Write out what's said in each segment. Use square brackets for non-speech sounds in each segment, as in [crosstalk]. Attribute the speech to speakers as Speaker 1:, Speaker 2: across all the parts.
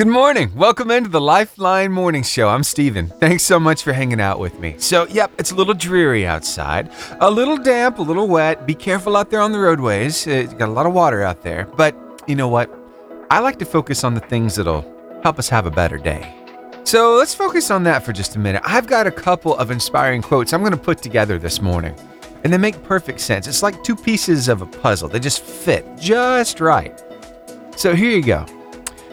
Speaker 1: Good morning. Welcome into the Lifeline Morning Show. I'm Steven. Thanks so much for hanging out with me. So, yep, it's a little dreary outside, a little damp, a little wet. Be careful out there on the roadways. Uh, you got a lot of water out there. But you know what? I like to focus on the things that'll help us have a better day. So, let's focus on that for just a minute. I've got a couple of inspiring quotes I'm going to put together this morning, and they make perfect sense. It's like two pieces of a puzzle, they just fit just right. So, here you go.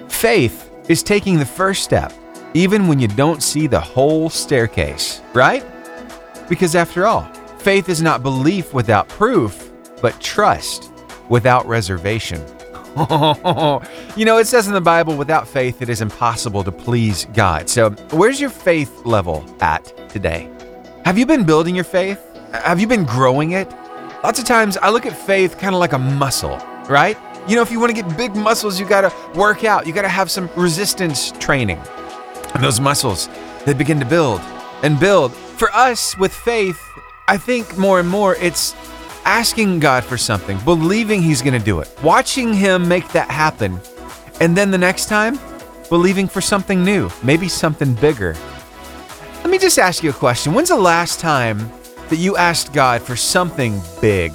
Speaker 1: Faith is taking the first step, even when you don't see the whole staircase, right? Because after all, faith is not belief without proof, but trust without reservation. [laughs] you know, it says in the Bible, without faith, it is impossible to please God. So, where's your faith level at today? Have you been building your faith? Have you been growing it? Lots of times I look at faith kind of like a muscle, right? You know, if you want to get big muscles, you got to work out. You got to have some resistance training. And those muscles, they begin to build and build. For us with faith, I think more and more it's asking God for something, believing He's going to do it, watching Him make that happen. And then the next time, believing for something new, maybe something bigger. Let me just ask you a question. When's the last time that you asked God for something big?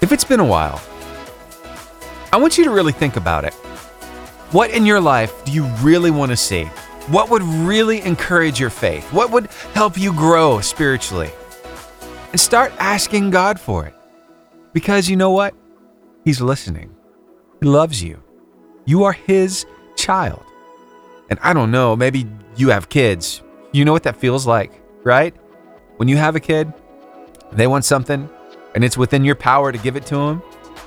Speaker 1: If it's been a while, I want you to really think about it. What in your life do you really want to see? What would really encourage your faith? What would help you grow spiritually? And start asking God for it. Because you know what? He's listening. He loves you. You are His child. And I don't know, maybe you have kids. You know what that feels like, right? When you have a kid, they want something, and it's within your power to give it to them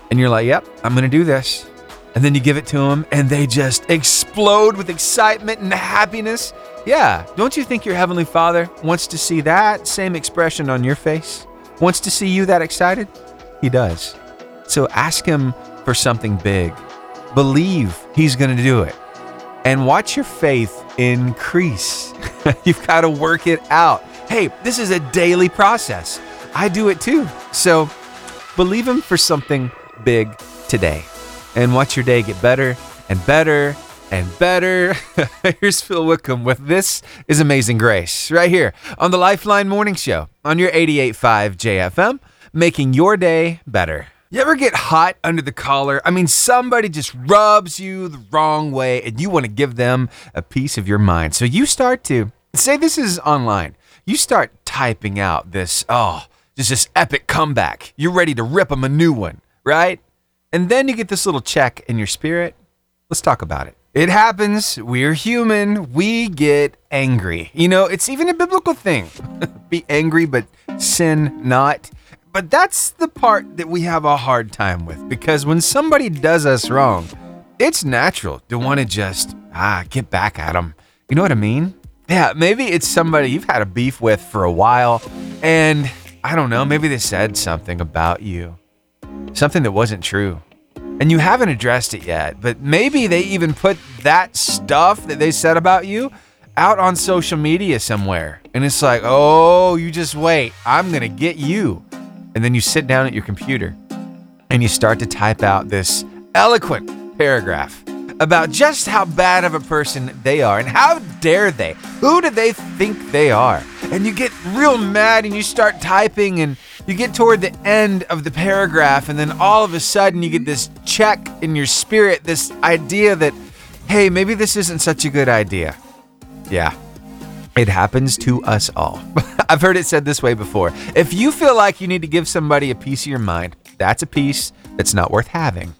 Speaker 1: and you're like, yep, I'm going to do this. And then you give it to them and they just explode with excitement and happiness. Yeah, don't you think your Heavenly Father wants to see that same expression on your face? Wants to see you that excited? He does. So ask Him for something big. Believe He's going to do it. And watch your faith increase. [laughs] You've got to work it out. Hey, this is a daily process. I do it too. So believe Him for something big today and watch your day get better and better and better. [laughs] Here's Phil Wickham with This is Amazing Grace right here on the Lifeline Morning Show on your 88.5 JFM, making your day better. You ever get hot under the collar? I mean, somebody just rubs you the wrong way and you want to give them a piece of your mind. So you start to say this is online. You start typing out this, oh, just this epic comeback. You're ready to rip them a new one right? And then you get this little check in your spirit. Let's talk about it. It happens. We're human. We get angry. You know, it's even a biblical thing. [laughs] Be angry, but sin not. But that's the part that we have a hard time with because when somebody does us wrong, it's natural to want to just, ah, get back at them. You know what I mean? Yeah, maybe it's somebody you've had a beef with for a while, and I don't know, maybe they said something about you something that wasn't true. And you haven't addressed it yet, but maybe they even put that stuff that they said about you out on social media somewhere. And it's like, oh, you just wait. I'm going to get you. And then you sit down at your computer and you start to type out this eloquent paragraph about just how bad of a person they are and how dare they? Who do they think they are? And you get real mad and you start typing and you get toward the end of the paragraph, and then all of a sudden you get this check in your spirit, this idea that, hey, maybe this isn't such a good idea. Yeah, it happens to us all. [laughs] I've heard it said this way before. If you feel like you need to give somebody a piece of your mind, that's a piece that's not worth having.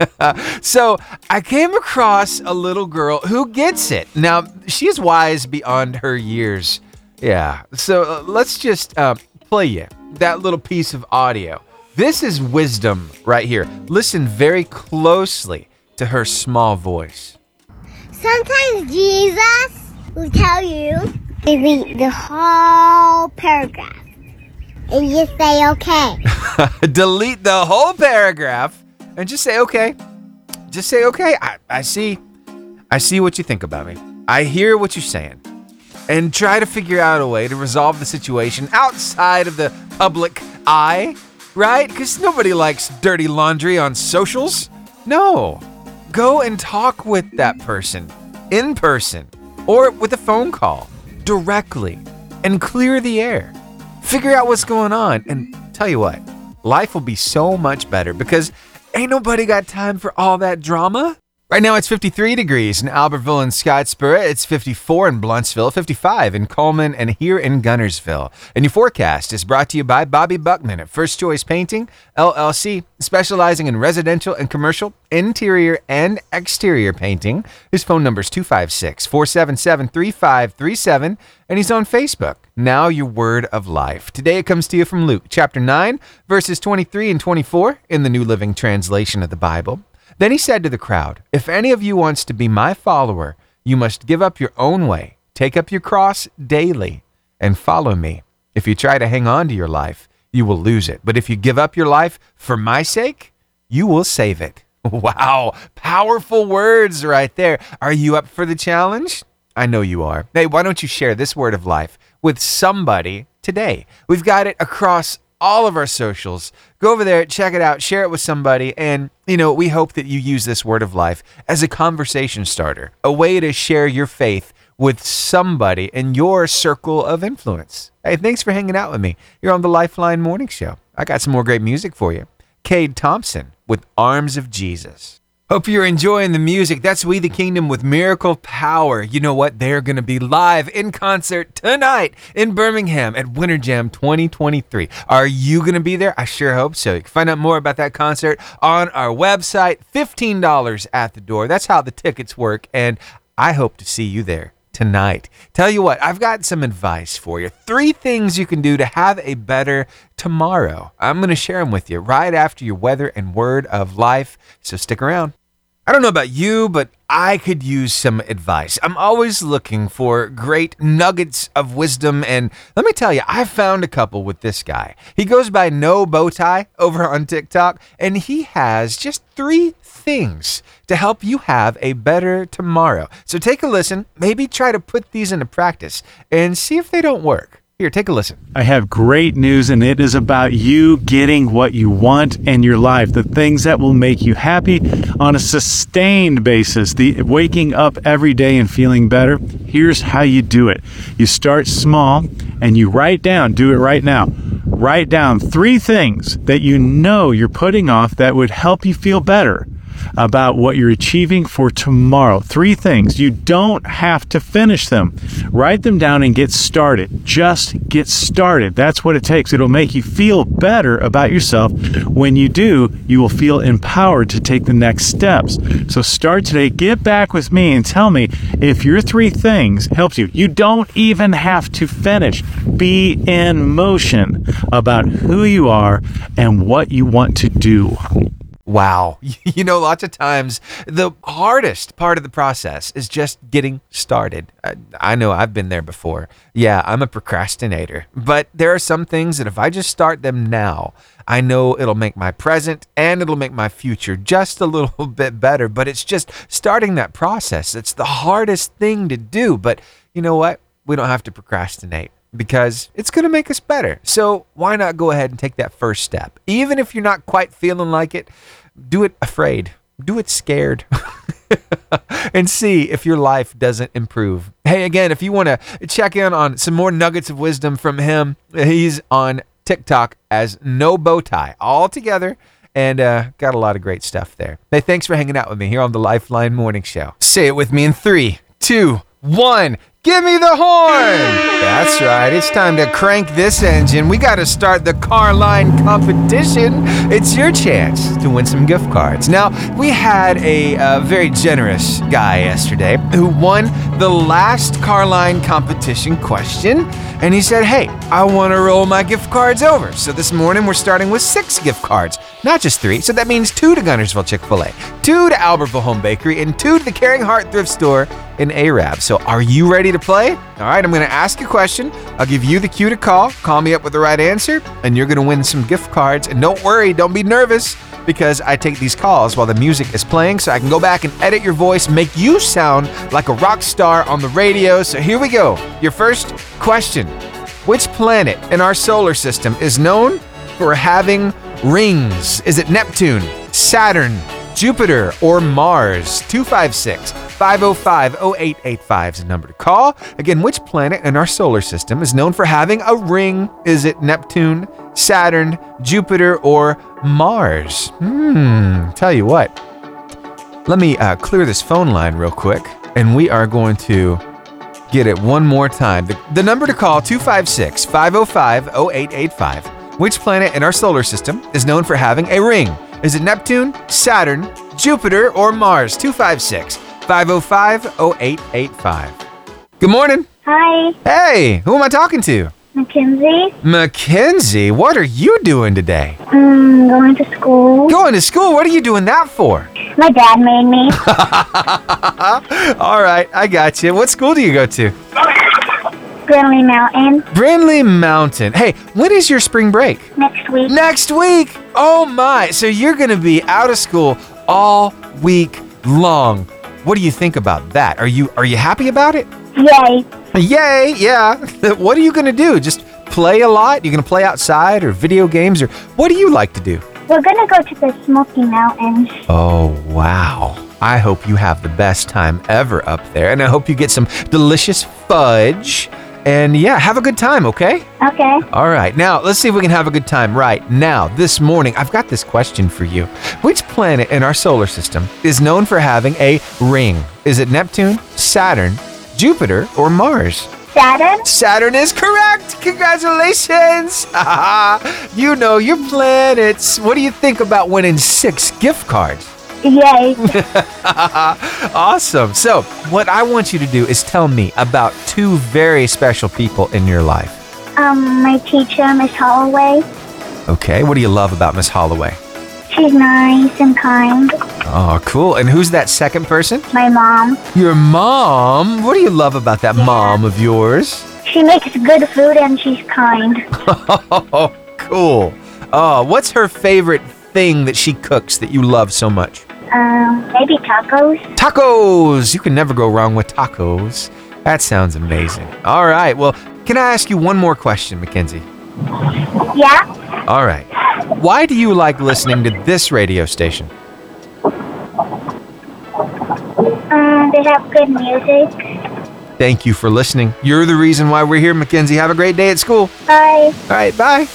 Speaker 1: [laughs] so I came across a little girl who gets it. Now, she's wise beyond her years. Yeah. So uh, let's just uh, play you that little piece of audio. This is wisdom right here. Listen very closely to her small voice.
Speaker 2: Sometimes Jesus will tell you to read the whole paragraph. And you say okay. [laughs]
Speaker 1: Delete the whole paragraph and just say okay. Just say okay. I, I see. I see what you think about me. I hear what you're saying. And try to figure out a way to resolve the situation outside of the public eye, right? Because nobody likes dirty laundry on socials. No. go and talk with that person in person or with a phone call directly and clear the air. Figure out what's going on and tell you what, life will be so much better because ain't nobody got time for all that drama. Right now it's 53 degrees in Albertville and Scottsboro. It's 54 in Blountsville, 55 in Cullman, and here in Guntersville. And your forecast is brought to you by Bobby Buckman at First Choice Painting, LLC, specializing in residential and commercial interior and exterior painting. His phone number is 256 477 3537, and he's on Facebook. Now, your word of life. Today it comes to you from Luke chapter 9, verses 23 and 24 in the New Living Translation of the Bible. Then he said to the crowd, If any of you wants to be my follower, you must give up your own way, take up your cross daily, and follow me. If you try to hang on to your life, you will lose it. But if you give up your life for my sake, you will save it. [laughs] Wow, powerful words right there. Are you up for the challenge? I know you are. Hey, why don't you share this word of life with somebody today? We've got it across all of our socials. Go over there, check it out, share it with somebody, and you know, we hope that you use this word of life as a conversation starter, a way to share your faith with somebody in your circle of influence. Hey, thanks for hanging out with me. You're on the Lifeline Morning Show. I got some more great music for you. Cade Thompson with Arms of Jesus. Hope you're enjoying the music. That's We the Kingdom with Miracle Power. You know what? They're going to be live in concert tonight in Birmingham at Winter Jam 2023. Are you going to be there? I sure hope so. You can find out more about that concert on our website. $15 at the door. That's how the tickets work. And I hope to see you there tonight. Tell you what, I've got some advice for you. Three things you can do to have a better tomorrow. I'm going to share them with you right after your weather and word of life. So stick around. I don't know about you, but I could use some advice. I'm always looking for great nuggets of wisdom, and let me tell you, I found a couple with this guy. He goes by No Bowtie over on TikTok, and he has just three things to help you have a better tomorrow. So take a listen, maybe try to put these into practice, and see if they don't work. Here, take a listen.
Speaker 3: I have great news, and it is about you getting what you want in your life, the things that will make you happy on a sustained basis, the waking up every day and feeling better. Here's how you do it you start small and you write down, do it right now. Write down three things that you know you're putting off that would help you feel better about what you're achieving for tomorrow. Three things. You don't have to finish them. Write them down and get started. Just get started. That's what it takes. It'll make you feel better about yourself. When you do, you will feel empowered to take the next steps. So start today. Get back with me and tell me if your three things helps you. You don't even have to finish. Be in motion about who you are and what you want to do.
Speaker 1: Wow. [laughs] You know, lots of times the hardest part of the process is just getting started. I, I, know I've been there before. Yeah, I'm a procrastinator, but there are some things that if I just start them now, I know it'll make my present and it'll make my future just a little [laughs] bit better. But it's just starting that process. It's the hardest thing to do. But you know what? We don't have to procrastinate because it's going to make us better. So why not go ahead and take that first step? Even if you're not quite feeling like it, do it afraid, do it scared. [laughs] and see if your life doesn't improve. Hey, again, if you want to check in on some more nuggets of wisdom from him, he's on TikTok as No Bowtie, all together, and uh, got a lot of great stuff there. Hey, thanks for hanging out with me here on the Lifeline Morning Show. Say it with me in three, two, one. Give me the horn! That's right, it's time to crank this engine. We gotta start the car line competition. It's your chance to win some gift cards. Now, we had a uh, very generous guy yesterday who won the last car line competition question, and he said, Hey, I wanna roll my gift cards over. So this morning we're starting with six gift cards, not just three. So that means two to Guntersville Chick fil A, two to Albertville Home Bakery, and two to the Caring Heart Thrift Store in Arab. So are you ready to play? All right, I'm going to ask question. I'll give you the cue to call. Call me up with the right answer, and you're going to win some gift cards. And don't worry, don't be nervous because I take these calls while the music is playing so I can go back and edit your voice, make you sound like a rock star on the radio. So here we go. Your first question Which planet in our solar system is known for having rings? Is it Neptune, Saturn, Jupiter, or Mars? 256 505 0885 is the number to call. Again, which planet in our solar system is known for having a ring? Is it Neptune, Saturn, Jupiter, or Mars? Hmm, tell you what. Let me uh, clear this phone line real quick, and we are going to get it one more time. The, the number to call 256 505 0885. Which planet in our solar system is known for having a ring? Is it Neptune, Saturn, Jupiter, or Mars? 256 505 0885. Good morning.
Speaker 2: Hi,
Speaker 1: Hey, who am I talking to?
Speaker 2: Mackenzie.
Speaker 1: Mackenzie, what are you doing today?
Speaker 2: Um, going to school.
Speaker 1: Going to school? What are you doing that for?
Speaker 2: My dad made me. [laughs]
Speaker 1: All right, I got you. What school do you go to?
Speaker 2: Grimley Mountain
Speaker 1: Brindlee Mountain. Hey, when is your spring break?
Speaker 2: next week.
Speaker 1: Next week. Oh my. So you're going to be out of school all week long. What do you think about that? Are you are you happy about it?
Speaker 2: Yay.
Speaker 1: Yay, yeah. [laughs] what are you going to do? Just play a lot? You're going to play outside or video games or what do you like to do?
Speaker 2: We're gonna go to the Smoky Mountains.
Speaker 1: Oh, wow. I hope you have the best time ever up there and I hope you get some delicious fudge. And yeah, have a good time, okay?
Speaker 2: Okay.
Speaker 1: All right, now let's see if we can have a good time right now, this morning. I've got this question for you. Which planet in our solar system is known for having a ring? Is it Neptune, Saturn, Jupiter, or Mars?
Speaker 2: Saturn.
Speaker 1: Saturn is correct! Congratulations! [laughs] you know your planets. What do you think about winning six gift cards?
Speaker 2: Yay. [laughs]
Speaker 1: Awesome. So, what I want you to do is tell me about two very special people in your life.
Speaker 2: um, my teacher, Miss Holloway.
Speaker 1: Okay, what do you love about Miss Holloway?
Speaker 2: She's nice and kind.
Speaker 1: Oh, cool. And who's that second person?
Speaker 2: My mom.
Speaker 1: Your mom. What do you love about that mom of yours?
Speaker 2: She makes good food and she's kind. [laughs]
Speaker 1: Oh, cool. Oh, what's her favorite thing that she cooks that you love so much?
Speaker 2: Um, maybe tacos.
Speaker 1: Tacos. You can never go wrong with tacos. That sounds amazing. All right. Well, can I ask you one more question, Mackenzie?
Speaker 2: Yeah.
Speaker 1: All right. Why do you like listening to this radio station?
Speaker 2: Um, they have good music.
Speaker 1: Thank you for listening. You're the reason why we're here, Mackenzie. Have a great day at school.
Speaker 2: Bye.
Speaker 1: All right, bye.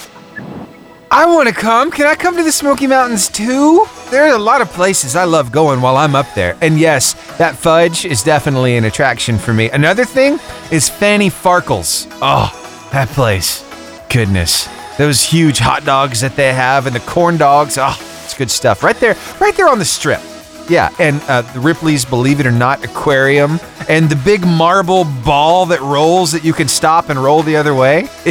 Speaker 1: I want to come. Can I come to the Smoky Mountains too? There are a lot of places I love going while I'm up there. And yes, that fudge is definitely an attraction for me. Another thing is Fannie Farkle's. Oh, that place. Goodness. Those huge hot dogs that they have and the corn dogs. Oh, it's good stuff. Right there, right there on the strip. Yeah, and uh, the Ripley's Believe It or Not aquarium, and the big marble ball that rolls that you can stop and roll the other way. [laughs]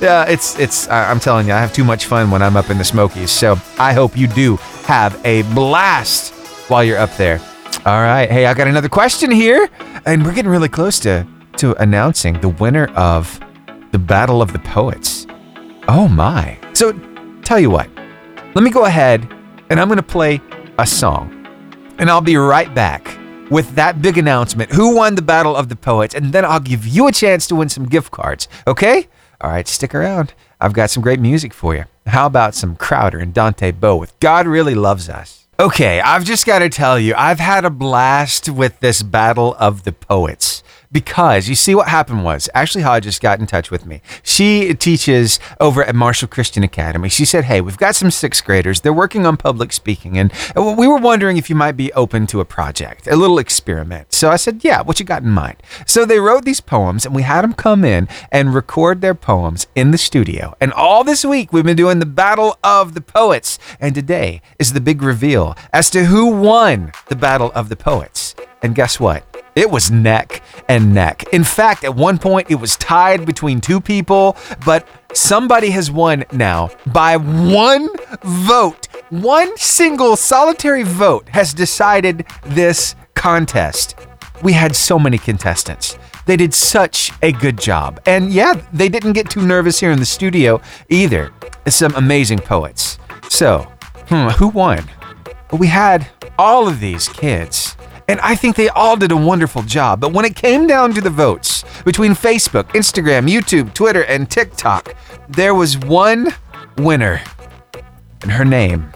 Speaker 1: yeah, it's it's. I'm telling you, I have too much fun when I'm up in the Smokies. So I hope you do have a blast while you're up there. All right, hey, I got another question here, and we're getting really close to to announcing the winner of the Battle of the Poets. Oh my! So tell you what, let me go ahead and I'm going to play a song. And I'll be right back with that big announcement who won the Battle of the Poets, and then I'll give you a chance to win some gift cards, okay? All right, stick around. I've got some great music for you. How about some Crowder and Dante Bowe with God Really Loves Us? Okay, I've just got to tell you, I've had a blast with this Battle of the Poets because you see what happened was Ashley Hodges got in touch with me. She teaches over at Marshall Christian Academy. She said, Hey, we've got some sixth graders. They're working on public speaking, and we were wondering if you might be open to a project, a little experiment. So I said, Yeah, what you got in mind? So they wrote these poems, and we had them come in and record their poems in the studio. And all this week, we've been doing the Battle of the Poets. And today is the big reveal as to who won the Battle of the Poets. And guess what? It was neck and neck. In fact, at one point, it was tied between two people, but somebody has won now by one vote. One single solitary vote has decided this contest. We had so many contestants. They did such a good job. And yeah, they didn't get too nervous here in the studio either. Some amazing poets. So, hmm, who won? We had all of these kids, and I think they all did a wonderful job. But when it came down to the votes between Facebook, Instagram, YouTube, Twitter, and TikTok, there was one winner, and her name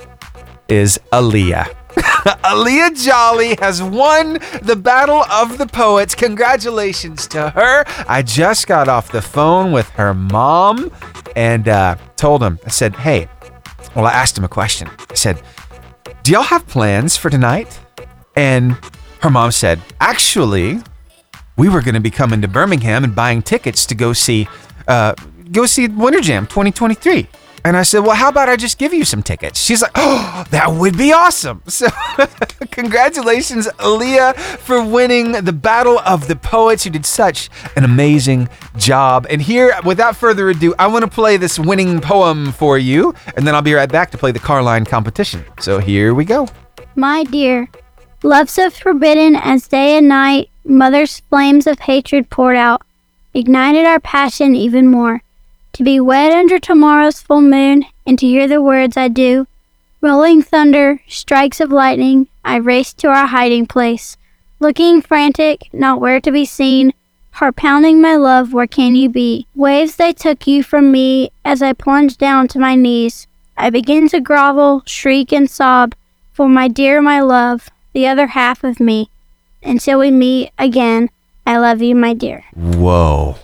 Speaker 1: is Aaliyah. [laughs] Aaliyah Jolly has won the Battle of the Poets. Congratulations to her. I just got off the phone with her mom and uh, told him, I said, hey, well, I asked him a question. I said, do y'all have plans for tonight? And her mom said, actually, we were going to be coming to Birmingham and buying tickets to go see, uh, go see Winter Jam 2023. And I said, Well, how about I just give you some tickets? She's like, Oh, that would be awesome. [laughs] So, congratulations, Aaliyah, for winning the Battle of the Poets. You did such an amazing job. And here, without further ado, I want to play this winning poem for you. And then I'll be right back to play the Carline competition. So, here we go.
Speaker 4: My dear, love so forbidden as day and night, mother's flames of hatred poured out, ignited our passion even more to be wed under tomorrow's full moon, and to hear the words I do. Rolling thunder, strikes of lightning, I raced to our hiding place, looking frantic, not where to be seen, heart pounding my love, where can you be? Waves they took you from me as I plunged down to my knees. I begin to grovel, shriek, and sob for my dear, my love, the other half of me. Until we meet again, I love you, my dear.
Speaker 1: Whoa.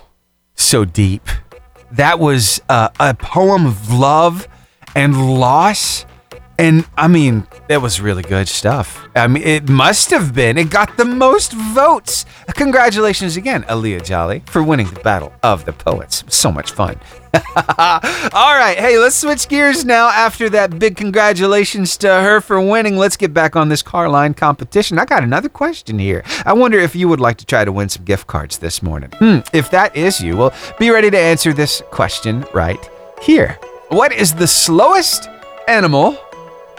Speaker 1: So deep. That was uh, a poem of love and loss. And I mean, that was really good stuff. I mean, it must have been. It got the most votes. Congratulations again, Aaliyah Jolly, for winning the Battle of the Poets. So much fun. [laughs] All right, hey, let's switch gears now. After that big congratulations to her for winning, let's get back on this car line competition. I got another question here. I wonder if you would like to try to win some gift cards this morning. Hmm, if that is you, well, be ready to answer this question right here. What is the slowest animal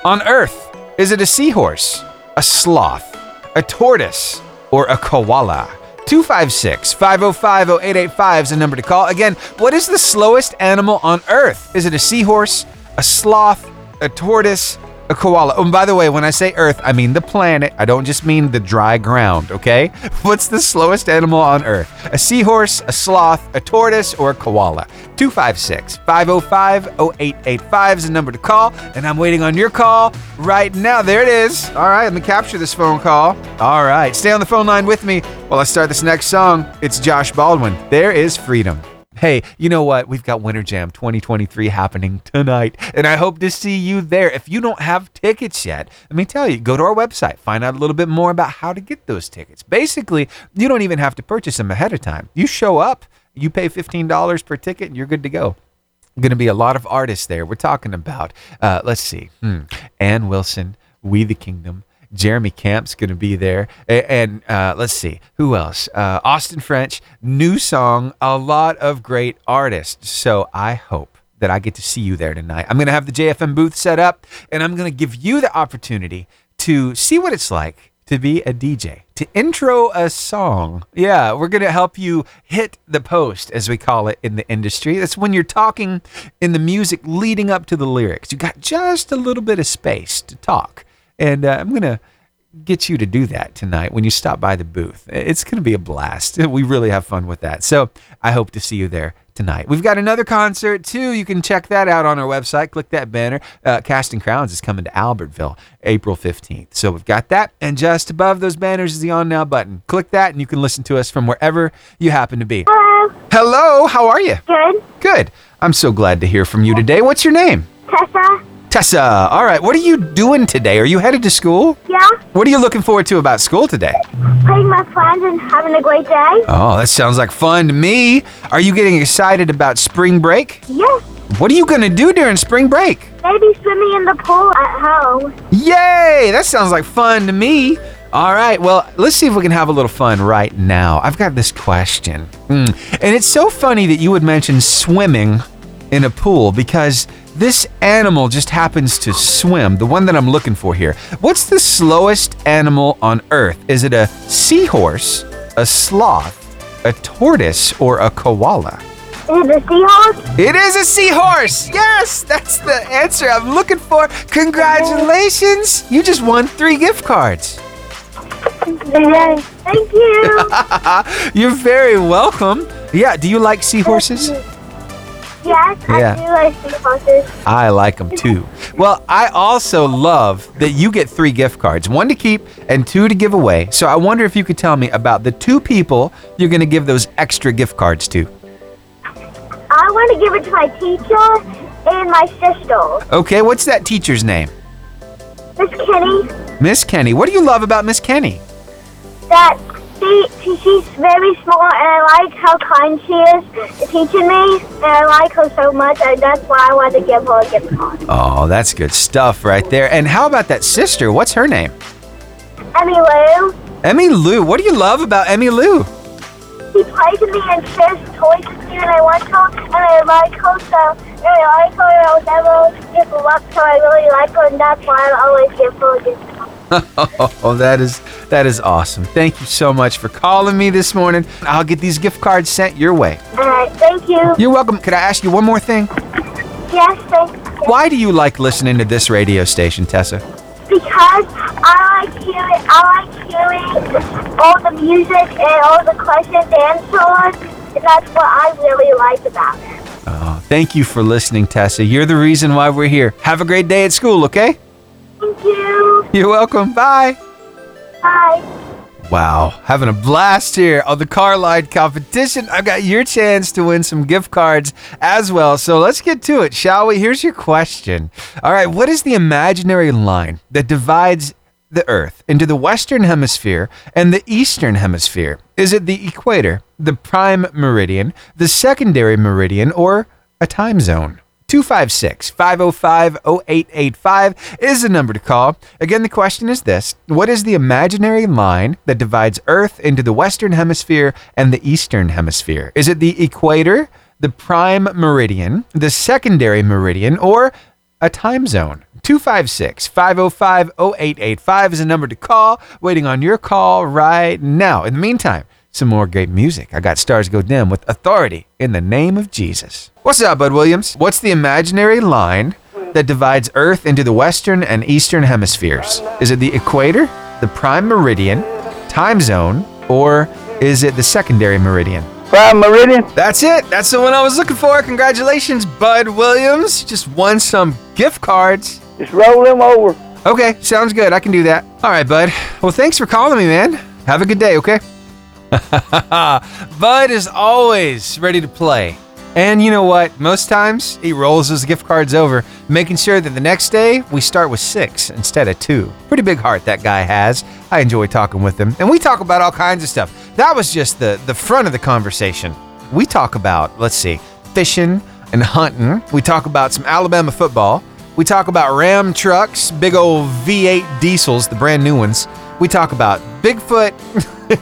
Speaker 1: on Earth? Is it a seahorse, a sloth, a tortoise, or a koala? 256 505 0885 is the number to call. Again, what is the slowest animal on Earth? Is it a seahorse, a sloth, a tortoise, a koala? Oh, and by the way, when I say Earth, I mean the planet. I don't just mean the dry ground, okay? [laughs] What's the slowest animal on Earth? A seahorse, a sloth, a tortoise, or a koala? 256 505 0885 is the number to call, and I'm waiting on your call right now. There it is. All right, let me capture this phone call. All right, stay on the phone line with me while I start this next song. It's Josh Baldwin. There is freedom. Hey, you know what? We've got Winter Jam 2023 happening tonight, and I hope to see you there. If you don't have tickets yet, let me tell you, go to our website, find out a little bit more about how to get those tickets. Basically, you don't even have to purchase them ahead of time. You show up, you pay $15 per ticket, and you're good to go. Going to be a lot of artists there. We're talking about, uh, let's see, hmm, Anne Wilson, We the Kingdom, Jeremy Camp's going to be there. And uh, let's see, who else? Uh, Austin French, Newsong, a lot of great artists. So I hope that I get to see you there tonight. I'm going to have the JFM booth set up and I'm going to give you the opportunity to see what it's like to be a DJ, to intro a song. Yeah, we're going to help you hit the post, as we call it in the industry. That's when you're talking in the music leading up to the lyrics. You got just a little bit of space to talk. And uh, I'm going to get you to do that tonight when you stop by the booth. It's going to be a blast. [laughs] We really have fun with that. So I hope to see you there tonight. We've got another concert too. You can check that out on our website. Click that banner. Uh, Casting Crowns is coming to Albertville April 15th. So we've got that. And just above those banners is the On Now button. Click that and you can listen to us from wherever you happen to be.
Speaker 2: Hello.
Speaker 1: Hello, how are you?
Speaker 2: Good.
Speaker 1: Good. I'm so glad to hear from you today. What's your name?
Speaker 2: Tessa.
Speaker 1: Tessa. All right. What are you doing today? Are you headed to school?
Speaker 2: Yeah.
Speaker 1: What are you looking forward to about school today?
Speaker 2: Playing my friends and having a great day.
Speaker 1: Oh, that sounds like fun to me. Are you getting excited about spring break?
Speaker 2: Yes.
Speaker 1: What are you going to do during spring break?
Speaker 2: Maybe swimming in the pool at home.
Speaker 1: Yay! That sounds like fun to me. All right, well, let's see if we can have a little fun right now. I've got this question. Hmm, And it's so funny that you would mention swimming in a pool because this animal just happens to swim, the one that I'm looking for here. What's the slowest animal on earth? Is it a seahorse, a sloth, a tortoise, or a koala?
Speaker 2: Is it a seahorse?
Speaker 1: It is a seahorse. Yes, that's the answer I'm looking for. Congratulations. You just won three gift cards.
Speaker 2: Yay. Thank you. [laughs]
Speaker 1: You're very welcome. Yeah, do you like seahorses?
Speaker 2: Yes,
Speaker 1: Yeah.
Speaker 2: I do like Fighters.
Speaker 1: I like them too. Well, I also love that you get three gift cards one to keep and two to give away. So I wonder if you could tell me about the two people you're going to give those extra gift cards to.
Speaker 2: I want to give it to my teacher and my sister.
Speaker 1: Okay, what's that teacher's name?
Speaker 2: Miss Kenny,
Speaker 1: Miss Kenny. What do you love about Miss Kenny?
Speaker 2: that she, she, she's very smart and I like how kind she is to teaching me and I like her so much and that's why I wanted to give her a gift card.
Speaker 1: Oh, that's good stuff right there. And how about that sister? What's her name?
Speaker 2: Emmy Lou,
Speaker 1: Emmy Lou. What do you love about Emmy Lou?
Speaker 2: she plays with me and shares toys with me and I want her and I like her so and I like her and I'll never give her up so I really like her and that's why I always give her a gift card. [laughs]
Speaker 1: Oh, that is that is awesome. Thank you so much for calling me this morning. I'll get these gift cards sent your way.
Speaker 2: Alright, thank you.
Speaker 1: You're welcome. Could I ask you one more thing?
Speaker 2: Yes, thank you.
Speaker 1: Why do you like listening to this radio station, Tessa?
Speaker 2: because I like hearing I like hearing all the music and all the questions answered, and that's what I really like about it.
Speaker 1: Oh, thank you for listening, Tessa. You're the reason why we're here. Have a great day at school, okay? [laughs] You're welcome. Bye.
Speaker 2: Bye.
Speaker 1: Wow, having a blast here on the car line competition. I've got your chance to win some gift cards as well. So let's get to it, shall we? Here's your question. All right, what is the imaginary line that divides the Earth into the Western Hemisphere and the Eastern Hemisphere? Is it the equator, the prime meridian, the secondary meridian, or a time zone? 256 505 0885 is the number to call. Again, the question is this What is the imaginary line that divides Earth into the Western Hemisphere and the Eastern Hemisphere? Is it the equator, the prime meridian, the secondary meridian, or a time zone? 256 505 0885 is the number to call. Waiting on your call right now. In the meantime, some more great music. I got Stars Go Dim with Authority in the name of Jesus. What's up, Bud Williams? What's the imaginary line that divides Earth into the Western and Eastern hemispheres? Is it the equator, the prime meridian, time zone, or is it the secondary meridian?
Speaker 5: Prime Meridian.
Speaker 1: That's it. That's the one I was looking for. Congratulations, Bud Williams. Just won some gift cards.
Speaker 5: Just roll them over.
Speaker 1: Okay, sounds good. I can do that. All right, Bud. Well, thanks for calling me, man. Have a good day, okay? [laughs] Bud is always ready to play. And you know what? Most times he rolls his gift cards over, making sure that the next day we start with six instead of two. Pretty big heart that guy has. I enjoy talking with him. And we talk about all kinds of stuff. That was just the, the front of the conversation. We talk about, let's see, fishing and hunting. We talk about some Alabama football. We talk about Ram trucks, big old V8 diesels, the brand new ones. We talk about Bigfoot.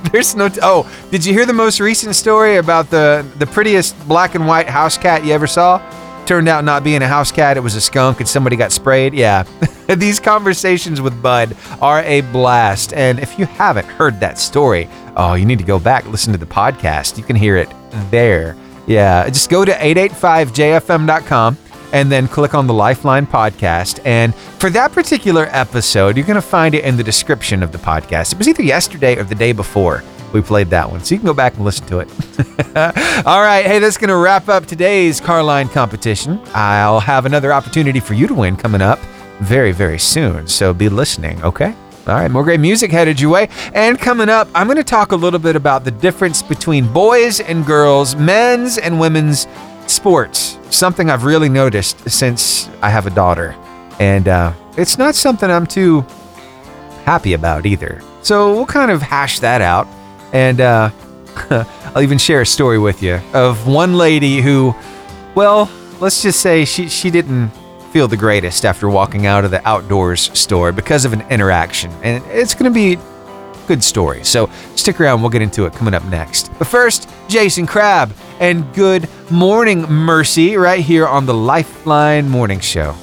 Speaker 1: [laughs] There's no. T- oh, did you hear the most recent story about the the prettiest black and white house cat you ever saw? Turned out not being a house cat, it was a skunk, and somebody got sprayed. Yeah, [laughs] these conversations with Bud are a blast. And if you haven't heard that story, oh, you need to go back listen to the podcast. You can hear it there. Yeah, just go to 885jfm.com and then click on the Lifeline podcast. And for that particular episode, you're going to find it in the description of the podcast. It was either yesterday or the day before we played that one. So you can go back and listen to it. [laughs] All right. Hey, that's going to wrap up today's Carline competition. I'll have another opportunity for you to win coming up very, very soon. So be listening, okay? All right, more great music headed your way. And coming up, I'm going to talk a little bit about the difference between boys and girls, men's and women's sports. Something I've really noticed since I have a daughter. And uh, it's not something I'm too happy about either. So we'll kind of hash that out. And uh, [laughs] I'll even share a story with you of one lady who, well, let's just say she, she didn't feel the greatest after walking out of the outdoors store because of an interaction. And it's going to be a good story. So stick around, we'll get into it coming up next. But first, Jason Crabb and good morning, Mercy, right here on the Lifeline Morning Show.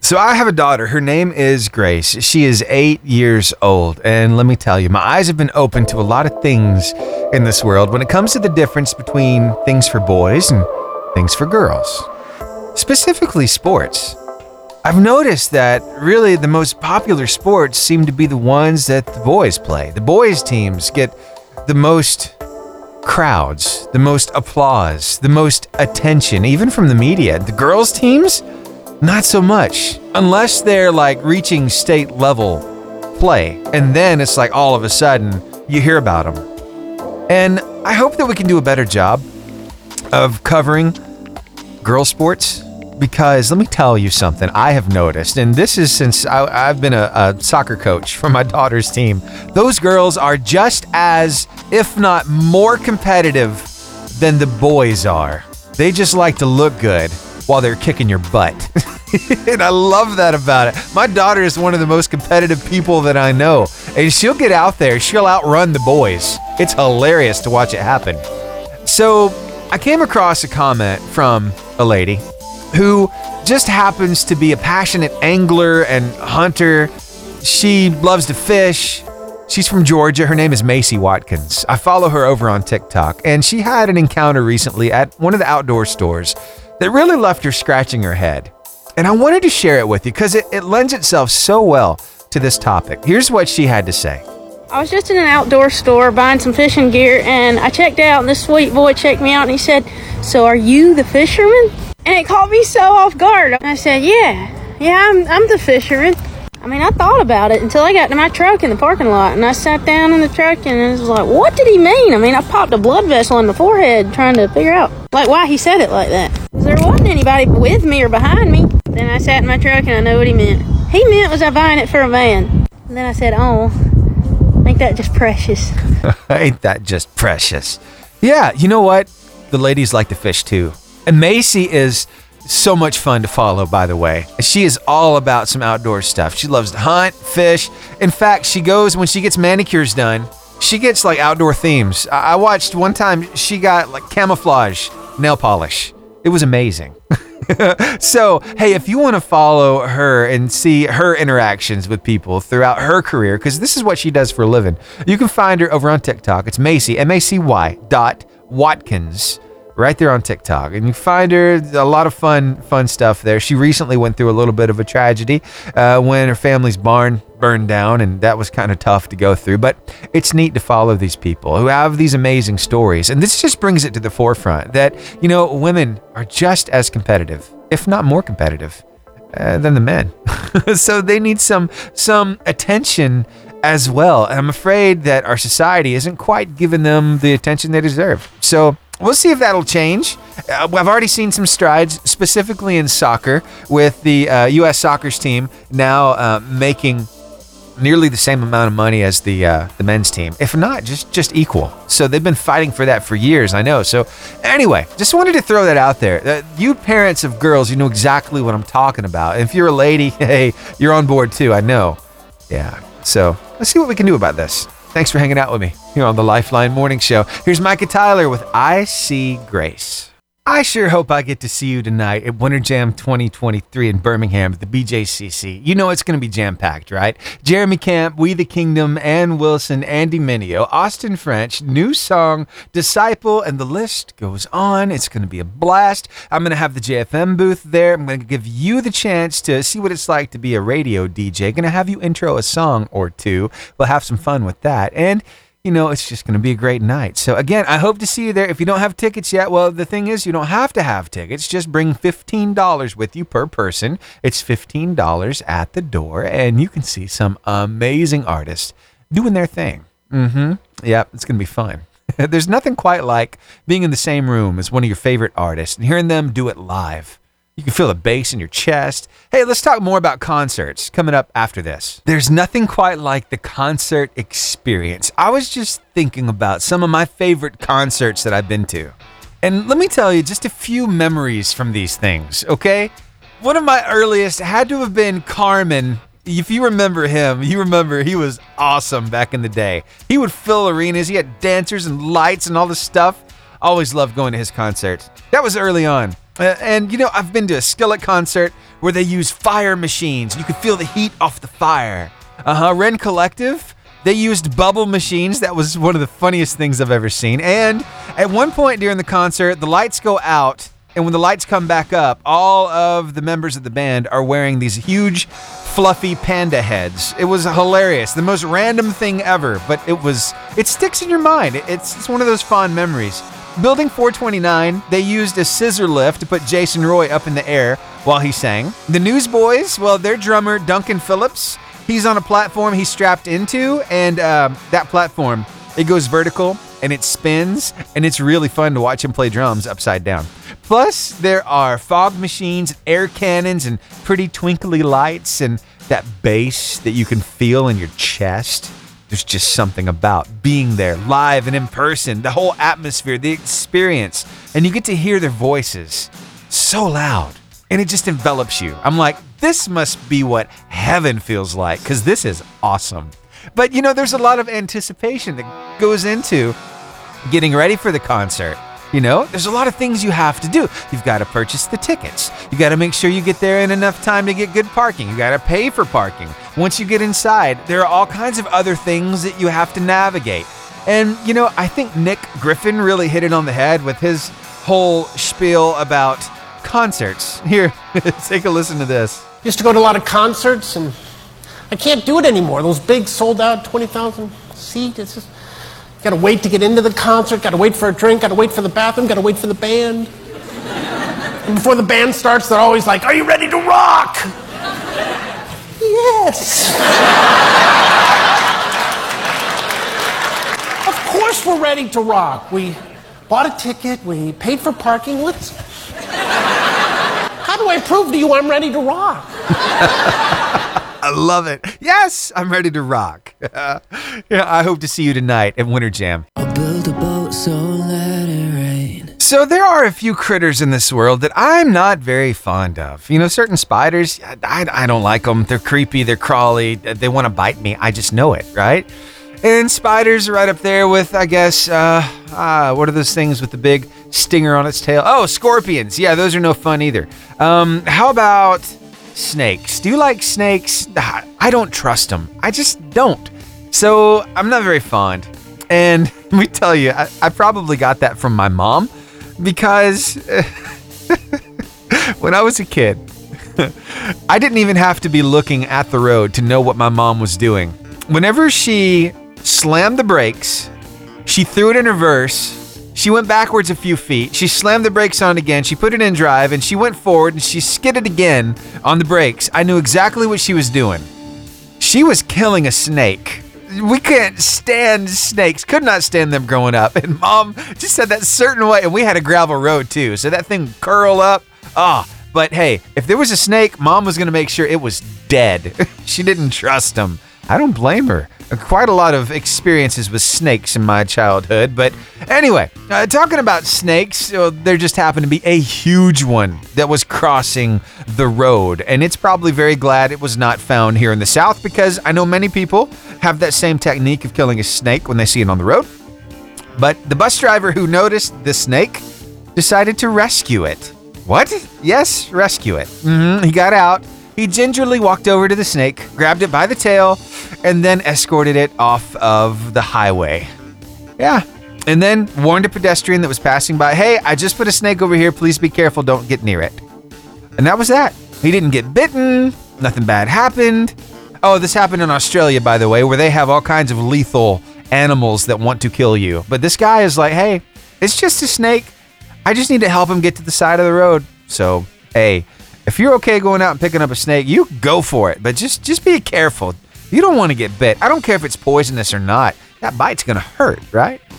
Speaker 1: So I have a daughter. Her name is Grace. She is eight years old. And let me tell you, my eyes have been open to a lot of things in this world when it comes to the difference between things for boys and things for girls specifically sports. I've noticed that really the most popular sports seem to be the ones that the boys play. The boys' teams get the most crowds, the most applause, the most attention, even from the media. The girls' teams, not so much, unless they're like reaching state level play. And then it's like all of a sudden you hear about them. And I hope that we can do a better job of covering girl sports because let me tell you something I have noticed, and this is since I, have been a, a, soccer coach for my [laughs] daughter's team. Those girls are just as, if not more competitive than the boys are. They just like to look good while they're kicking your butt. [laughs] and I love that about it. My daughter is one of the most competitive people that I know, and she'll get out there, she'll outrun the boys. It's hilarious to watch it happen. So, I came across a comment from a lady who just happens to be a passionate angler and hunter. She loves to fish. She's from Georgia. Her name is Macy Watkins. I follow her over on TikTok, and she had an encounter recently at one of the outdoor stores that really left her scratching her head. And I wanted to share it with you because it, it lends itself so well to this topic. Here's what she had to say.
Speaker 6: I was just in an outdoor store buying some fishing gear, and I checked out, and this sweet boy checked me out, and he said, So are you the fisherman? And it caught me so off guard. I said, Yeah, yeah, I'm, I'm the fisherman. I mean, I thought about it until I got to my truck in the parking lot, and I sat down in the truck, and it was like, What did he mean? I mean, I popped a blood vessel in the forehead trying to figure out, like, why he said it like that. There wasn't anybody with me or behind me. Then I sat in my truck, and I know what he meant. He meant was I buying it for a man. And then I said, Oh, ain't that just precious? [laughs]
Speaker 1: ain't that just precious? Yeah, you know what? The ladies like to fish too. And Macy is so much fun to follow, by the way. She is all about some outdoor stuff. She loves to hunt, fish. In fact, she goes when she gets manicures done, she gets like outdoor themes. I watched one time she got like camouflage nail polish. It was amazing. [laughs] so, hey, if you want to follow her and see her interactions with people throughout her career, because this is what she does for a living, you can find her over on TikTok. It's Macy, M A C Y dot Watkins right there on TikTok, and you find her a lot of fun, fun stuff there. She recently went through a little bit of a tragedy uh, when her family's barn burned down, and that was kind of tough to go through. But it's neat to follow these people who have these amazing stories, and this just brings it to the forefront that you know women are just as competitive, if not more competitive. Uh, than the men, [laughs] so they need some some attention as well. And I'm afraid that our society isn't quite giving them the attention they deserve. So We'll see if that'll change. Uh, I've already seen some strides, specifically in soccer, with the uh, U.S. soccer's team now uh, making nearly the same amount of money as the uh, the men's team, if not just just equal. So they've been fighting for that for years. I know. So anyway, just wanted to throw that out there. Uh, you parents of girls, you know exactly what I'm talking about. If you're a lady, [laughs] hey, you're on board too. I know. Yeah. So let's see what we can do about this. Thanks for hanging out with me here on the Lifeline Morning Show. Here's Micah Tyler with I See Grace. I sure hope I get to see you tonight at Winter Jam 2023 in Birmingham at the BJCC. You know it's going to be jam packed, right? Jeremy Camp, We the Kingdom, Anne Wilson, Andy Mineo, Austin French, Newsong, Disciple, and the list goes on. It's going to be a blast. I'm going to have the JFM booth there. I'm going to give you the chance to see what it's like to be a radio DJ. Going to have you intro a song or two. We'll have some fun with that. And you know, it's just going to be a great night. So, again, I hope to see you there. If you don't have tickets yet, well, the thing is, you don't have to have tickets. Just bring $15 with you per person. It's $15 at the door, and you can see some amazing artists doing their thing. Mm hmm. Yep, it's going to be fun. [laughs] There's nothing quite like being in the same room as one of your favorite artists and hearing them do it live. You can feel the bass in your chest. Hey, let's talk more about concerts coming up after this. There's nothing quite like the concert experience. I was just thinking about some of my favorite concerts that I've been to. And let me tell you just a few memories from these things, okay? One of my earliest had to have been Carmen. If you remember him, you remember he was awesome back in the day. He would fill arenas, he had dancers and lights and all this stuff. Always loved going to his concerts. That was early on. Uh, and you know, I've been to a Skillet concert where they use fire machines. You could feel the heat off the fire. Uh huh. Rend Collective, they used bubble machines. That was one of the funniest things I've ever seen. And at one point during the concert, the lights go out And when the lights come back up, all of the members of the band are wearing these huge, fluffy panda heads. It was hilarious, the most random thing ever, but it was, it sticks in your mind. It's, it's one of those fond memories. Building 429, they used a scissor lift to put Jason Roy up in the air while he sang. The Newsboys, well, their drummer, Duncan Phillips, he's on a platform he's strapped into, and um, that platform, it goes vertical and it spins, and it's really fun to watch him play drums upside down. Plus, there are fog machines, air cannons, and pretty twinkly lights, and that bass that you can feel in your chest. There's just something about being there live and in person, the whole atmosphere, the experience, and you get to hear their voices so loud, and it just envelops you. I'm like, this must be what heaven feels like, because this is awesome. But you know, there's a lot of anticipation that goes into getting ready for the concert. You know, there's a lot of things you have to do. You've got to purchase the tickets. You got to make sure you get there in enough time to get good parking. You got to pay for parking. Once you get inside, there are all kinds of other things that you have to navigate. And, you know, I think Nick Griffin really hit it on the head with his whole spiel about concerts. [laughs] Here, [laughs] take a listen to this.
Speaker 7: Used to go to a lot of concerts, and I can't do it anymore. Those big sold out 20,000 seat. It's just, got to wait to get into the concert, got to wait for a drink, got to wait for the bathroom, got to wait for the band. And before the band starts, they're always like, Are you ready to rock? yes. of course, we're ready to rock. We bought a ticket, we paid for parking. Let's. How do I prove to you I'm ready to rock? [laughs]
Speaker 1: I love it. Yes, I'm ready to rock. [laughs] yeah, I hope to see you tonight at Winter Jam.
Speaker 8: build a boat, so let it rain.
Speaker 1: So there are a few critters in this world that I'm not very fond of. You know, certain spiders, I, I don't like them. They're creepy, they're crawly, they want to bite me. I just know it, right? And spiders are right up there with, I guess, uh, uh, what are those things with the big stinger on its tail? Oh, scorpions. Yeah, those are no fun either. Um, how about snakes? Do you like snakes? Ah, I don't trust them. I just don't. So I'm not very fond. And [laughs] let me tell you, I, I probably got that from my mom because [laughs] when I was a kid, [laughs] I didn't even have to be looking at the road to know what my mom was doing. Whenever she slammed the brakes, she threw it in reverse. She went backwards a few feet. She slammed the brakes on again. She put it in drive and she went forward and she skidded again on the brakes. I knew exactly what she was doing. She was killing a snake. We can't stand snakes. Could not stand them growing up. [laughs] And mom just said that certain way. And we had a gravel road too. So that thing curl up. Ah, but hey, if there was a snake, mom was going to make sure it was dead. [laughs] she didn't trust him. I don't blame her. Quite a lot of experiences with snakes in my childhood. But anyway, uh, talking about snakes, uh, there just happened to be a huge one that was crossing the road. And it's probably very glad it was not found here in the South because I know many people have that same technique of killing a snake when they see it on the road. But the bus driver who noticed the snake decided to rescue it. What? Yes, rescue it. hmm He got out. He gingerly walked over to the snake, grabbed it by the tail, and then escorted it off of the highway. Yeah. And then warned a pedestrian that was passing by, hey, I just put a snake over here. Please be careful. Don't get near it. And that was that. He didn't get bitten. Nothing bad happened. Oh, this happened in Australia, by the way, where they have all kinds of lethal animals that want to kill you. But this guy is like, hey, it's just a snake. I just need to help him get to the side of the road. So, hey, if you're okay going out and picking up a snake, you go for it. But just just be careful. You don't want to get bit. I don't care if it's poisonous or not. That bite's gonna hurt, right? [laughs]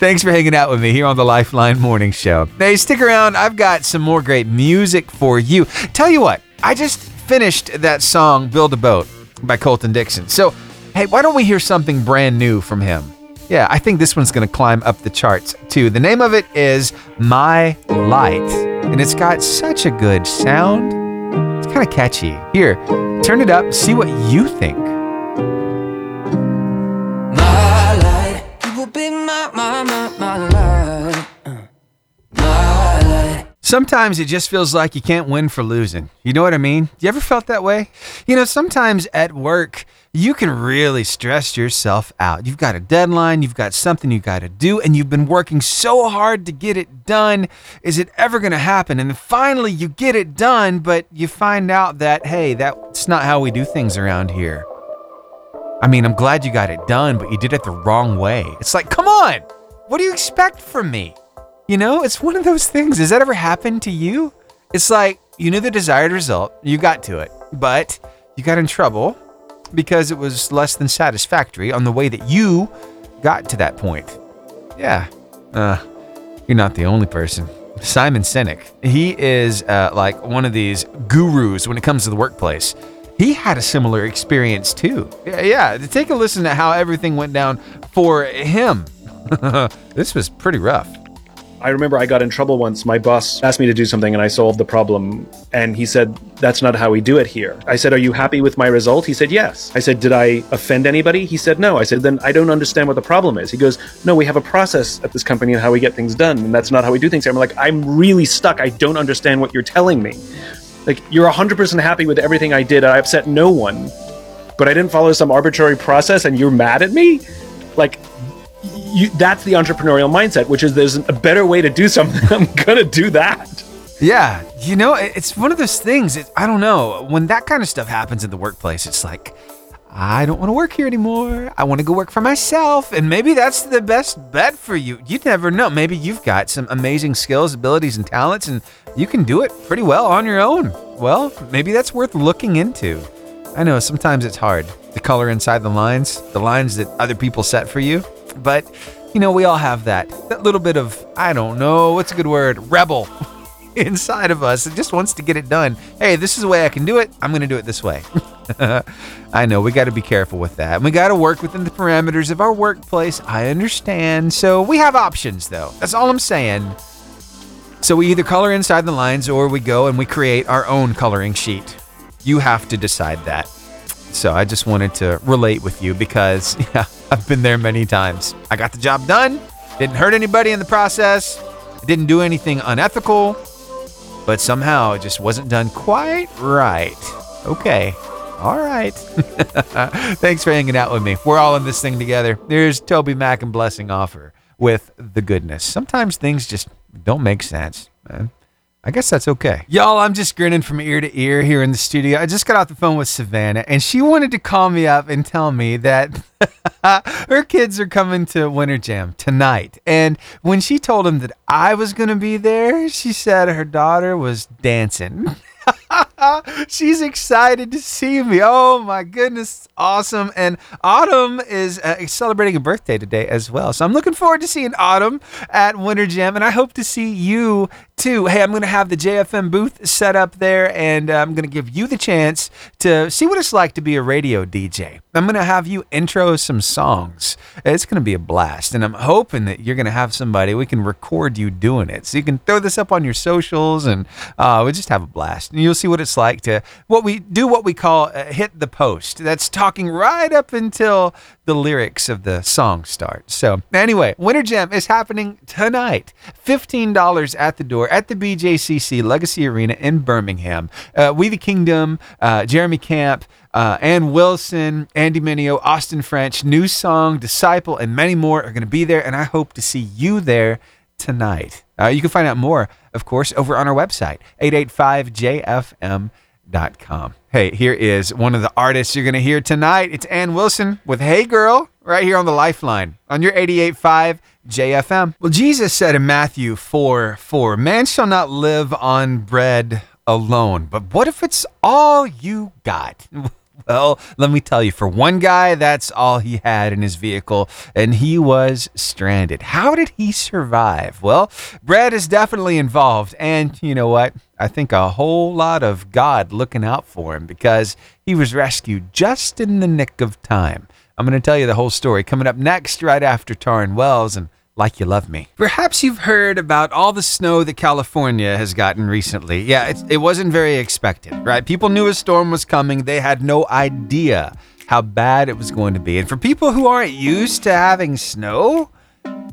Speaker 1: Thanks for hanging out with me here on the Lifeline Morning Show. Hey, stick around. I've got some more great music for you. Tell you what, I just finished that song "Build a Boat" by Colton Dixon. So, hey, why don't we hear something brand new from him? Yeah, I think this one's going to climb up the charts too. The name of it is My Light, and it's got such a good sound. Kind of catchy. Here, turn it up, see what you think.
Speaker 8: My light, you will be my, my, my, my light. Uh, My light.
Speaker 1: Sometimes it just feels like you can't win for losing. You know what I mean? You ever felt that way? You know, sometimes at work, you can really stress yourself out. You've got a deadline, you've got something you got to do, and you've been working so hard to get it done. Is it ever going to happen? And finally you get it done, but you find out that, hey, that's not how we do things around here. I mean, I'm glad you got it done, but you did it the wrong way. It's like, come on, what do you expect from me? You know, it's one of those things. Has that ever happened to you? It's like you knew the desired result, you got to it, but you got in trouble because it was less than satisfactory on the way that you got to that point. Yeah, uh, you're not the only person. Simon Sinek, he is uh, like one of these gurus when it comes to the workplace. He had a similar experience too. Yeah, yeah, take a listen to how everything went down for him. [laughs] this was pretty rough.
Speaker 9: I remember I got in trouble once. My boss asked me to do something and I solved the problem. And he said, That's not how we do it here. I said, Are you happy with my result? He said, Yes. I said, Did I offend anybody? He said, No. I said, Then I don't understand what the problem is. He goes, No, we have a process at this company and how we get things done. And that's not how we do things here. I'm like, I'm really stuck. I don't understand what you're telling me. Like, you're 100% happy with everything I did. I upset no one. But I didn't follow some arbitrary process and you're mad at me? Like, you, that's the entrepreneurial mindset, which is there's a better way to do something. [laughs] I'm gonna do that.
Speaker 1: Yeah, you know, it's one of those things. It, I don't know. When that kind of stuff happens in the workplace, it's like, I don't want to work here anymore. I want to go work for myself. And maybe that's the best bet for you. You never know. Maybe you've got some amazing skills, abilities, and talents, and you can do it pretty well on your own. Well, maybe that's worth looking into. I know sometimes it's hard to color inside the lines, the lines that other people set for you. But, you know, we all have that. That little bit of, I don't know, what's a good word? Rebel [laughs] inside of us. It just wants to get it done. Hey, this is the way I can do it. I'm going to do it this way. [laughs] I know we got to be careful with that. We got to work within the parameters of our workplace. I understand. So we have options, though. That's all I'm saying. So we either color inside the lines or we go and we create our own coloring sheet. You have to decide that. So I just wanted to relate with you because [laughs] yeah, I've been there many times. I got the job done, didn't hurt anybody in the process, didn't do anything unethical, but somehow it just wasn't done quite right. Okay. All right. [laughs] Thanks for hanging out with me. We're all in this thing together. There's TobyMac and Blessing Offor with the goodness. Sometimes things just don't make sense, man. I guess that's okay. Y'all, I'm just grinning from ear to ear here in the studio. I just got off the phone with Savannah, and she wanted to call me up and tell me that [laughs] her kids are coming to Winter Jam tonight. And when she told them that I was going to be there, she said her daughter was dancing. [laughs] [laughs] She's excited to see me. Oh my goodness, awesome. And Autumn is uh, celebrating a birthday today as well. So I'm looking forward to seeing Autumn at Winter Jam, and I hope to see you too. Hey, I'm going to have the JFM booth set up there, and uh, I'm going to give you the chance to see what it's like to be a radio DJ. I'm going to have you intro some songs. It's going to be a blast, and I'm hoping that you're going to have somebody we can record you doing it, so you can throw this up on your socials, and uh, we just have a blast. And you'll see what it's like to what we do, what we call uh, hit the post. That's talking right up until the lyrics of the song start. So anyway, Winter Jam is happening tonight. Fifteen dollars at the door at the BJCC Legacy Arena in Birmingham. Uh, we the Kingdom, uh, Jeremy Camp. Uh, Anne Wilson, Andy Mineo, Austin French, Newsong, Disciple, and many more are going to be there, and I hope to see you there tonight. Uh, you can find out more, of course, over on our website, 885jfm.com. Hey, here is one of the artists you're going to hear tonight. It's Anne Wilson with Hey Girl, right here on the Lifeline on your 885 JFM. Well, Jesus said in Matthew 4 4, Man shall not live on bread alone, but what if it's all you got? [laughs] Well, let me tell you, for one guy, that's all he had in his vehicle, and he was stranded. How did he survive? Well, bread is definitely involved, and you know what? I think a whole lot of God looking out for him because he was rescued just in the nick of time. I'm going to tell you the whole story coming up next, right after Tauren Wells and like You Love Me. Perhaps you've heard about all the snow that California has gotten recently. Yeah, it, it wasn't very expected, right? People knew a storm was coming, they had no idea how bad it was going to be. And for people who aren't used to having snow,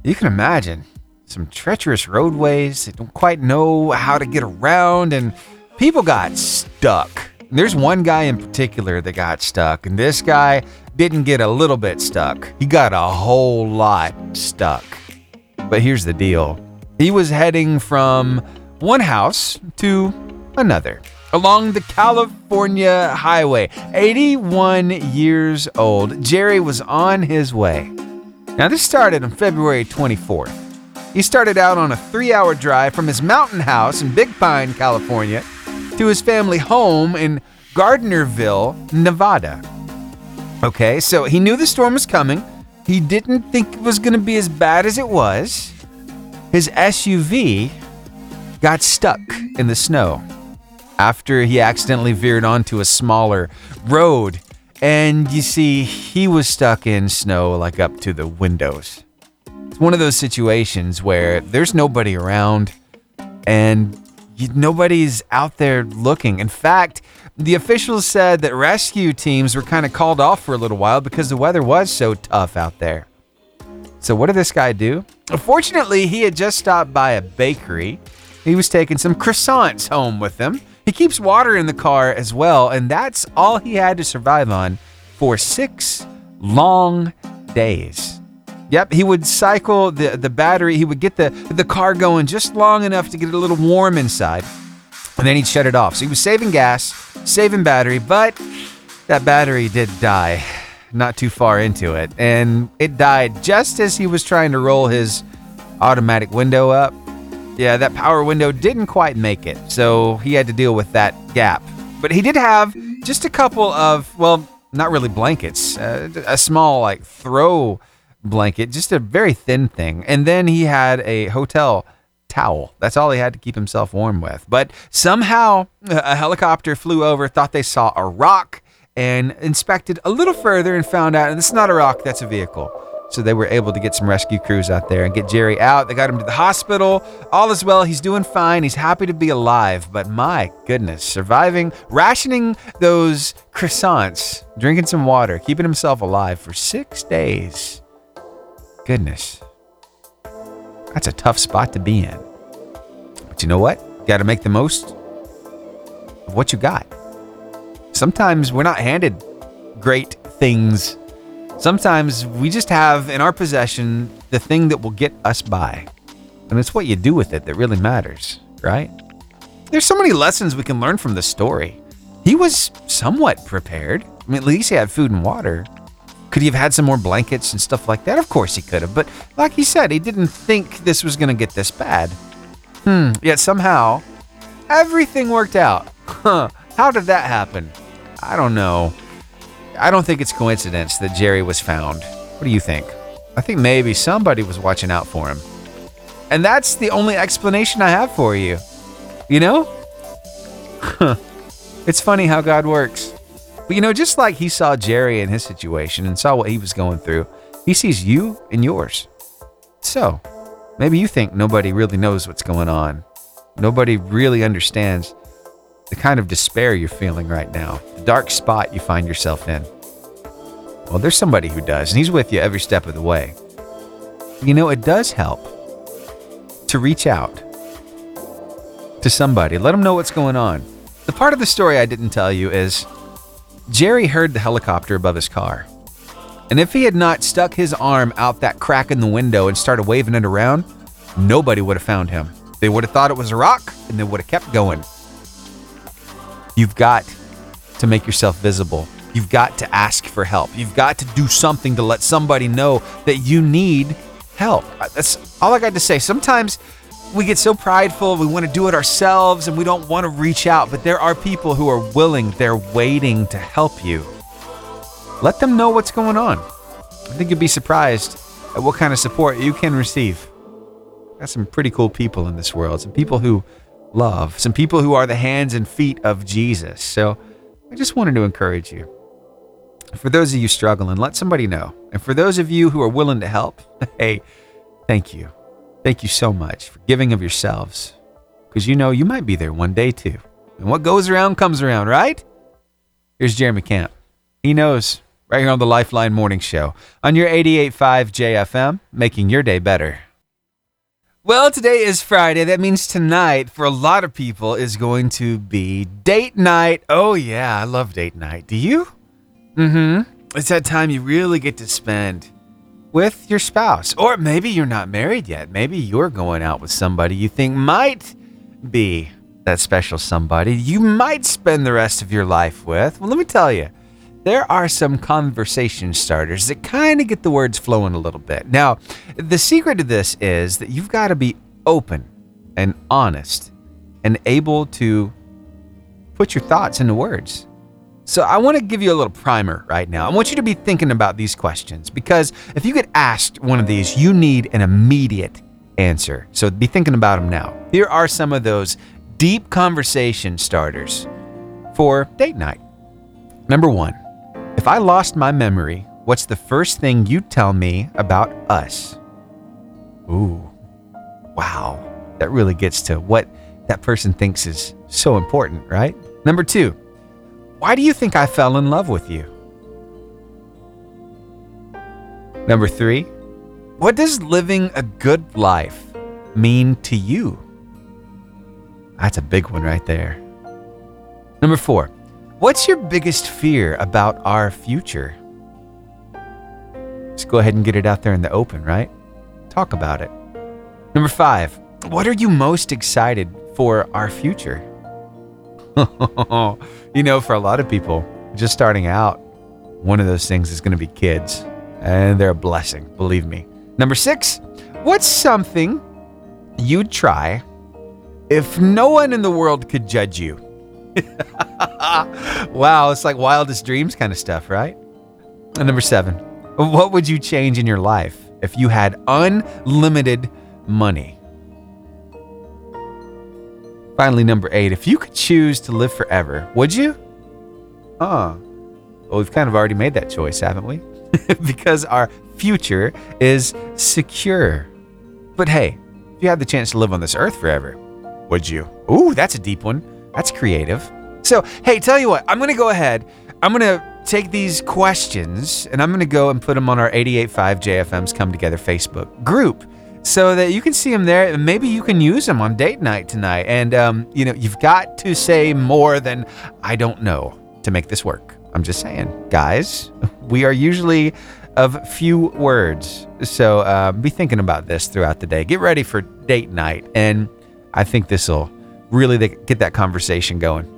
Speaker 1: you can imagine some treacherous roadways, they don't quite know how to get around, and people got stuck. There's one guy in particular that got stuck, and this guy didn't get a little bit stuck. He got a whole lot stuck. But here's the deal he was heading from one house to another along the California highway. 81 years old, Jerry was on his way. Now, this started on February 24th. He started out on a three hour drive from his mountain house in Big Pine, California, to his family home in Gardnerville, Nevada. Okay, so he knew the storm was coming. He didn't think it was going to be as bad as it was. His SUV got stuck in the snow after he accidentally veered onto a smaller road. And you see, he was stuck in snow like up to the windows. It's one of those situations where there's nobody around and nobody's out there looking. In fact, the officials said that rescue teams were kind of called off for a little while because the weather was so tough out there. So, what did this guy do? Fortunately, he had just stopped by a bakery. He was taking some croissants home with him. He keeps water in the car as well, and that's all he had to survive on for six long days. Yep, he would cycle the, the battery, he would get the, the car going just long enough to get it a little warm inside, and then he'd shut it off. So he was saving gas, saving battery, but that battery did die not too far into it, and it died just as he was trying to roll his automatic window up. Yeah, that power window didn't quite make it, so he had to deal with that gap. But he did have just a couple of, well, not really blankets, uh, a small, like, throw blanket, just a very thin thing. And then he had a hotel towel. That's all he had to keep himself warm with. But somehow a helicopter flew over, thought they saw a rock, and inspected a little further and found out, and it's not a rock, that's a vehicle. So they were able to get some rescue crews out there and get Jerry out. They got him to the hospital. All is well. He's doing fine. He's happy to be alive. But my goodness, surviving, rationing those croissants, drinking some water, keeping himself alive for six days. Goodness. That's a tough spot to be in. But you know what? You got to make the most of what you got. Sometimes we're not handed great things Sometimes we just have in our possession the thing that will get us by. And it's what you do with it that really matters, right? There's so many lessons we can learn from this story. He was somewhat prepared. I mean, at least he had food and water. Could he have had some more blankets and stuff like that? Of course he could have. But like he said, he didn't think this was going to get this bad. Hmm. Yet somehow, everything worked out. Huh. How did that happen? I don't know. I don't think it's coincidence that Jerry was found. What do you think? I think maybe somebody was watching out for him. And that's the only explanation I have for you. You know? it's funny how God works. But you know, just like he saw Jerry in his situation and saw what he was going through, he sees you and yours. So, maybe you think nobody really knows what's going on. Nobody really understands the kind of despair you're feeling right now, the dark spot you find yourself in. Well, there's somebody who does, and he's with you every step of the way. You know, it does help to reach out to somebody, let them know what's going on. The part of the story I didn't tell you is Jerry heard the helicopter above his car. And if he had not stuck his arm out that crack in the window and started waving it around, nobody would have found him. They would have thought it was a rock and they would have kept going. You've got to make yourself visible. You've got to ask for help. You've got to do something to let somebody know that you need help. Uh, that's all I got to say. Sometimes we get so prideful, we want to do it ourselves and we don't want to reach out, but there are people who are willing, they're waiting to help you. Let them know what's going on. I think you'd be surprised at what kind of support you can receive. Got some pretty cool people in this world, some people who love, some people who are the hands and feet of Jesus. So I just wanted to encourage you. For those of you struggling, let somebody know. And for those of you who are willing to help, [laughs] hey, thank you. Thank you so much for giving of yourselves. Because you know you might be there one day too. And what goes around comes around, right? Here's Jeremy Camp. He knows right here on the Lifeline Morning Show on your 88.5 JFM, making your day better. Well, today is Friday. That means tonight, for a lot of people, is going to be date night. Oh, yeah, I love date night. Do you? Mm hmm. It's that time you really get to spend with your spouse. Or maybe you're not married yet. Maybe you're going out with somebody you think might be that special somebody you might spend the rest of your life with. Well, let me tell you, there are some conversation starters that kind of get the words flowing a little bit. Now, the secret to this is that you've got to be open and honest and able to put your thoughts into words. So, I want to give you a little primer right now. I want you to be thinking about these questions because if you get asked one of these, you need an immediate answer. So, be thinking about them now. Here are some of those deep conversation starters for date night. Number one, if I lost my memory, what's the first thing you'd tell me about us? Ooh, wow. That really gets to what that person thinks is so important, right? Number two, why do you think I fell in love with you? Number three, what does living a good life mean to you? That's a big one right there. Number four, what's your biggest fear about our future? Just go ahead and get it out there in the open, right? Talk about it. Number five, what are you most excited for our future? [laughs] you know, for a lot of people, just starting out, one of those things is going to be kids, and they're a blessing, believe me. Number six, what's something you'd try if no one in the world could judge you. [laughs] wow, it's like wildest dreams kind of stuff, right? And number seven, what would you change in your life if you had unlimited money? Finally, number eight, if you could choose to live forever, would you? Huh. Well, we've kind of already made that choice, haven't we? [laughs] because our future is secure. But hey, if you had the chance to live on this earth forever, would you? Ooh, that's a deep one. That's creative. So, hey, tell you what, I'm going to go ahead. I'm going to take these questions and I'm going to go and put them on our 885 JFM's Come Together Facebook group so that you can see them there and maybe you can use them on date night tonight. And, um, you know, you've got to say more than I don't know to make this work. I'm just saying, guys, we are usually of few words. So uh, be thinking about this throughout the day. Get ready for date night. And I think this will really get that conversation going.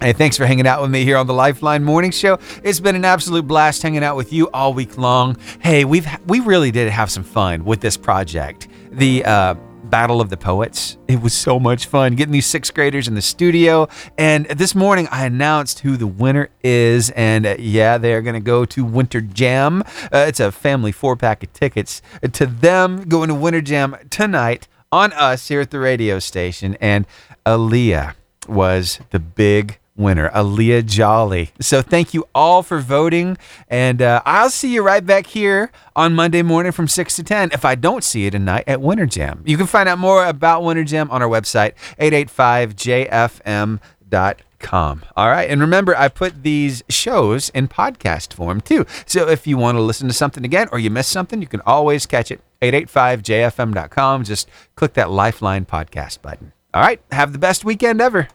Speaker 1: Hey, thanks for hanging out with me here on the Lifeline Morning Show. It's been an absolute blast hanging out with you all week long. Hey, we've we really did have some fun with this project. The uh, Battle of the Poets. It was so much fun getting these sixth graders in the studio. And this morning I announced who the winner is. And uh, yeah, they're going to go to Winter Jam. Uh, it's a family four pack of tickets to them going to Winter Jam tonight on us here at the radio station. And Aaliyah was the big winner, Aaliyah Jolly. So thank you all for voting. And uh, I'll see you right back here on Monday morning from 6 to 10 if I don't see you tonight at Winter Jam. You can find out more about Winter Jam on our website, 885jfm.com. All right. And remember, I put these shows in podcast form too. So if you want to listen to something again or you missed something, you can always catch it 885jfm.com. Just click that Lifeline podcast button. All right. Have the best weekend ever.